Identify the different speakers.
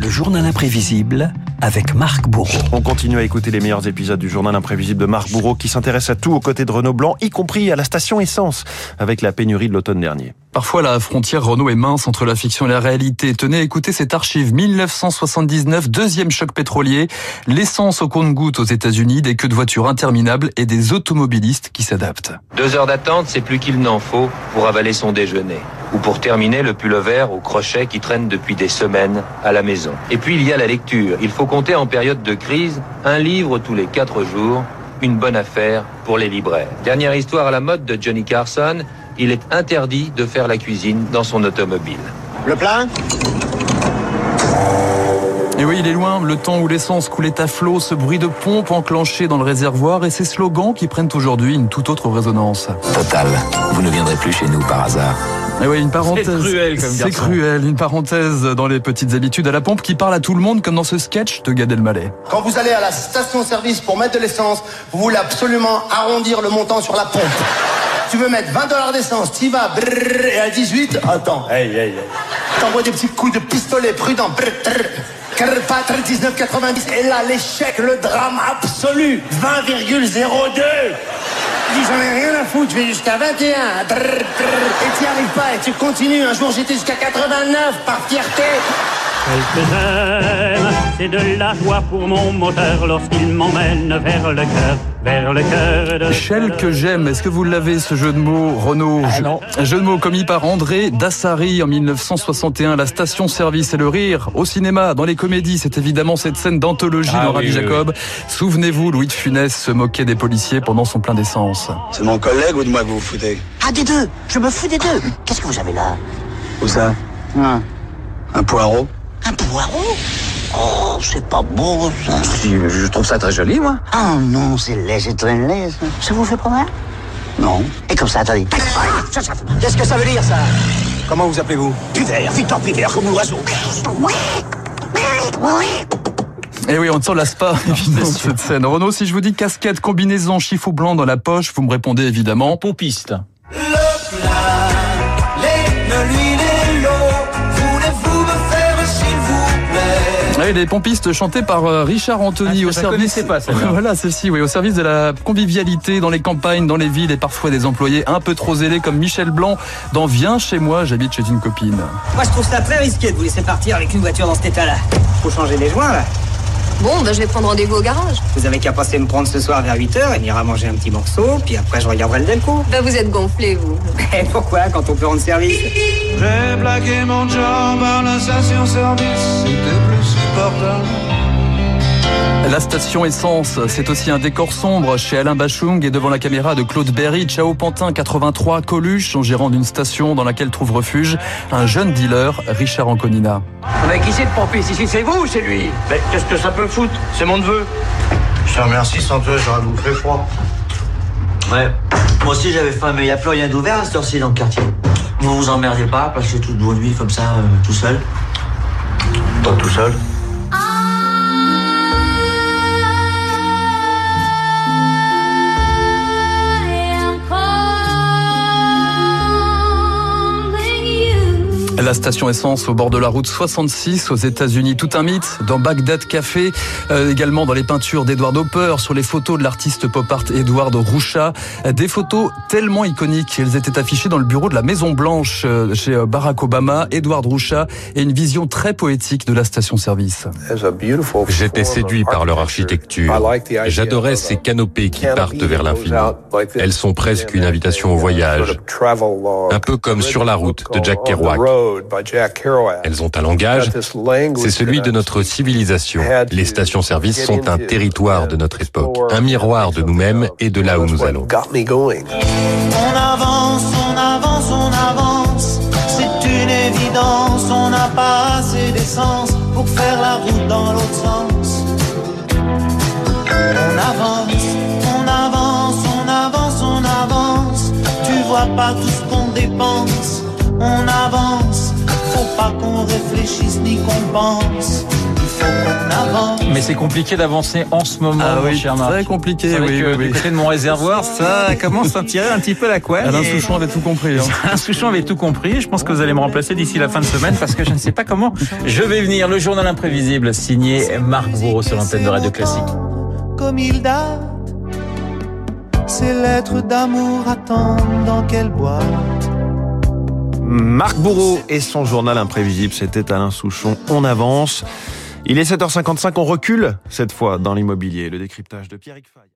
Speaker 1: Le journal imprévisible avec Marc Bourreau.
Speaker 2: On continue à écouter les meilleurs épisodes du journal imprévisible de Marc Bourreau qui s'intéresse à tout aux côtés de Renault Blanc, y compris à la station essence, avec la pénurie de l'automne dernier.
Speaker 3: Parfois, la frontière Renault est mince entre la fiction et la réalité. Tenez, écoutez cette archive 1979, deuxième choc pétrolier, l'essence au compte-goutte aux États-Unis, des queues de voitures interminables et des automobilistes qui s'adaptent.
Speaker 4: Deux heures d'attente, c'est plus qu'il n'en faut pour avaler son déjeuner. Ou pour terminer le pullover au crochet qui traîne depuis des semaines à la maison. Et puis il y a la lecture. Il faut compter en période de crise un livre tous les quatre jours. Une bonne affaire pour les libraires. Dernière histoire à la mode de Johnny Carson, il est interdit de faire la cuisine dans son automobile.
Speaker 5: Le plein?
Speaker 3: Et oui, il est loin, le temps où l'essence coulait à flot, ce bruit de pompe enclenché dans le réservoir et ces slogans qui prennent aujourd'hui une toute autre résonance.
Speaker 6: Total, vous ne viendrez plus chez nous par hasard.
Speaker 3: Et oui, une parenthèse.
Speaker 7: C'est cruel comme
Speaker 3: C'est cruel, une parenthèse dans les petites habitudes à la pompe qui parle à tout le monde comme dans ce sketch de Gad Elmaleh.
Speaker 5: Quand vous allez à la station-service pour mettre de l'essence, vous voulez absolument arrondir le montant sur la pompe. Tu veux mettre 20 dollars d'essence, t'y vas, brrr, et à 18, attends, hey, hey, hey. T'envoies des petits coups de pistolet prudent, brrr, brrr. 19,90 et là l'échec, le drame absolu. 20,02 dis j'en ai rien à foutre, je vais jusqu'à 21 brrr, brrr, et arrives pas et tu continues. Un jour j'étais jusqu'à 89 par fierté
Speaker 8: c'est de la joie pour mon moteur lorsqu'il m'emmène vers le cœur, vers le cœur de...
Speaker 3: Shell que j'aime, est-ce que vous l'avez ce jeu de mots, Renaud?
Speaker 7: Ah non.
Speaker 3: Un jeu de mots commis par André Dassari en 1961, la station-service et le rire. Au cinéma, dans les comédies, c'est évidemment cette scène d'anthologie
Speaker 7: Ah
Speaker 3: dans
Speaker 7: oui,
Speaker 3: Rabbi
Speaker 7: oui,
Speaker 3: Jacob. Souvenez-vous, Louis de Funès se moquait des policiers pendant son plein d'essence.
Speaker 9: C'est mon collègue ou de moi que vous vous foutez?
Speaker 10: Ah, des deux. Je me fous des deux. Qu'est-ce que vous avez là?
Speaker 9: Où ça?
Speaker 10: Un,
Speaker 9: Un poireau?
Speaker 10: Un poireau? Oh, c'est pas beau, ça
Speaker 9: Je trouve ça très joli, moi.
Speaker 10: Ah non, c'est laid, c'est très laid, ça. Ça vous fait pas mal?
Speaker 9: Non.
Speaker 10: Et comme ça, attendez.
Speaker 5: Qu'est-ce que ça veut dire ça?
Speaker 9: Comment vous appelez-vous?
Speaker 10: Pivert, Victor Pivert, comme l'oiseau.
Speaker 3: Et oui, on ne s'en lasse pas, évidemment, de cette scène. Renaud, si je vous dis casquette, combinaison, chiffon blanc dans la poche, vous me répondez évidemment.
Speaker 7: Pompiste.
Speaker 3: Oui, les pompistes chantés par euh, Richard Anthony
Speaker 7: Ah,
Speaker 3: au service.
Speaker 7: pas, celle-là.
Speaker 3: voilà, celle-ci, oui, au service de la convivialité dans les campagnes, dans les villes et parfois des employés un peu trop zélés comme Michel Blanc dans Viens chez moi, j'habite chez une copine.
Speaker 11: Moi, je trouve ça très risqué de vous laisser partir avec une voiture dans cet état-là. Faut changer les joints, là.
Speaker 12: Bon, ben je vais prendre rendez-vous au garage.
Speaker 11: Vous avez qu'à passer me prendre ce soir vers 8h et venir à manger un petit morceau, puis après, je regarderai le Delco.
Speaker 12: Ben vous êtes gonflé, vous.
Speaker 11: Et pourquoi, quand on peut rendre service?
Speaker 13: J'ai plaqué mon job à la station-service.
Speaker 3: La station essence, c'est aussi un décor sombre chez Alain Bachung et devant la caméra de Claude Berry, Ciao Pantin 83, Coluche, en gérant d'une station dans laquelle trouve refuge un jeune dealer, Richard Anconina.
Speaker 11: Mais qui c'est le pompiste ici? C'est vous ou c'est lui?
Speaker 13: Mais qu'est-ce que ça peut foutre? C'est mon neveu. Je te remercie, sans toi, j'aurais bouffé froid.
Speaker 14: Ouais, moi aussi j'avais faim, mais il n'y a plus rien d'ouvert à cette heure-ci dans le quartier. Vous vous emmerdez pas, passez toute vos nuits comme ça, euh, tout seul?
Speaker 13: Pas tout seul.
Speaker 3: La station essence au bord de la route 66 aux États-Unis, tout un mythe dans Bagdad Café, euh, également dans les peintures d'Edward Hopper, sur les photos de l'artiste pop art Edward Roucha, des photos tellement iconiques, elles étaient affichées dans le bureau de la Maison Blanche euh, chez euh, Barack Obama, Edward Roucha et une vision très poétique de la station-service.
Speaker 15: J'étais séduit par leur architecture. J'adorais ces canopées qui partent vers l'infini. Elles sont presque une invitation au voyage, un peu comme Sur la route de Jack Kerouac. Elles ont un langage, c'est celui de notre civilisation. Les stations-service sont un territoire de notre époque, un miroir de nous-mêmes et de là où nous allons.
Speaker 13: On avance, on avance, on avance. C'est une évidence, on n'a pas assez d'essence pour faire la route dans l'autre sens. On avance, on avance, on avance, on avance. Tu vois pas tout ce qu'on dépense. On avance, pas qu'on réfléchisse ni qu'on pense. Il
Speaker 7: Mais c'est compliqué d'avancer en ce moment,
Speaker 3: ah oui,
Speaker 7: cher Marc.
Speaker 3: Très compliqué, oui,
Speaker 7: que
Speaker 3: oui,
Speaker 7: du
Speaker 3: oui.
Speaker 7: côté de mon réservoir, ça commence à tirer un petit peu la couenne.
Speaker 3: Alain
Speaker 7: et-
Speaker 3: Souchon avait tout compris. hein.
Speaker 7: Alain Souchon avait tout compris. Je pense que vous allez me remplacer d'ici la fin de semaine parce que je ne sais pas comment je vais venir. Le journal imprévisible signé Marc Bourreau sur l'antenne de Radio Classique.
Speaker 13: Comme il date, ces lettres d'amour attendent dans quelle boîte?
Speaker 2: Marc Bourreau et son journal imprévisible, c'était Alain Souchon. On avance. Il est 7h55, on recule cette fois dans l'immobilier. Le décryptage de Pierre Fay.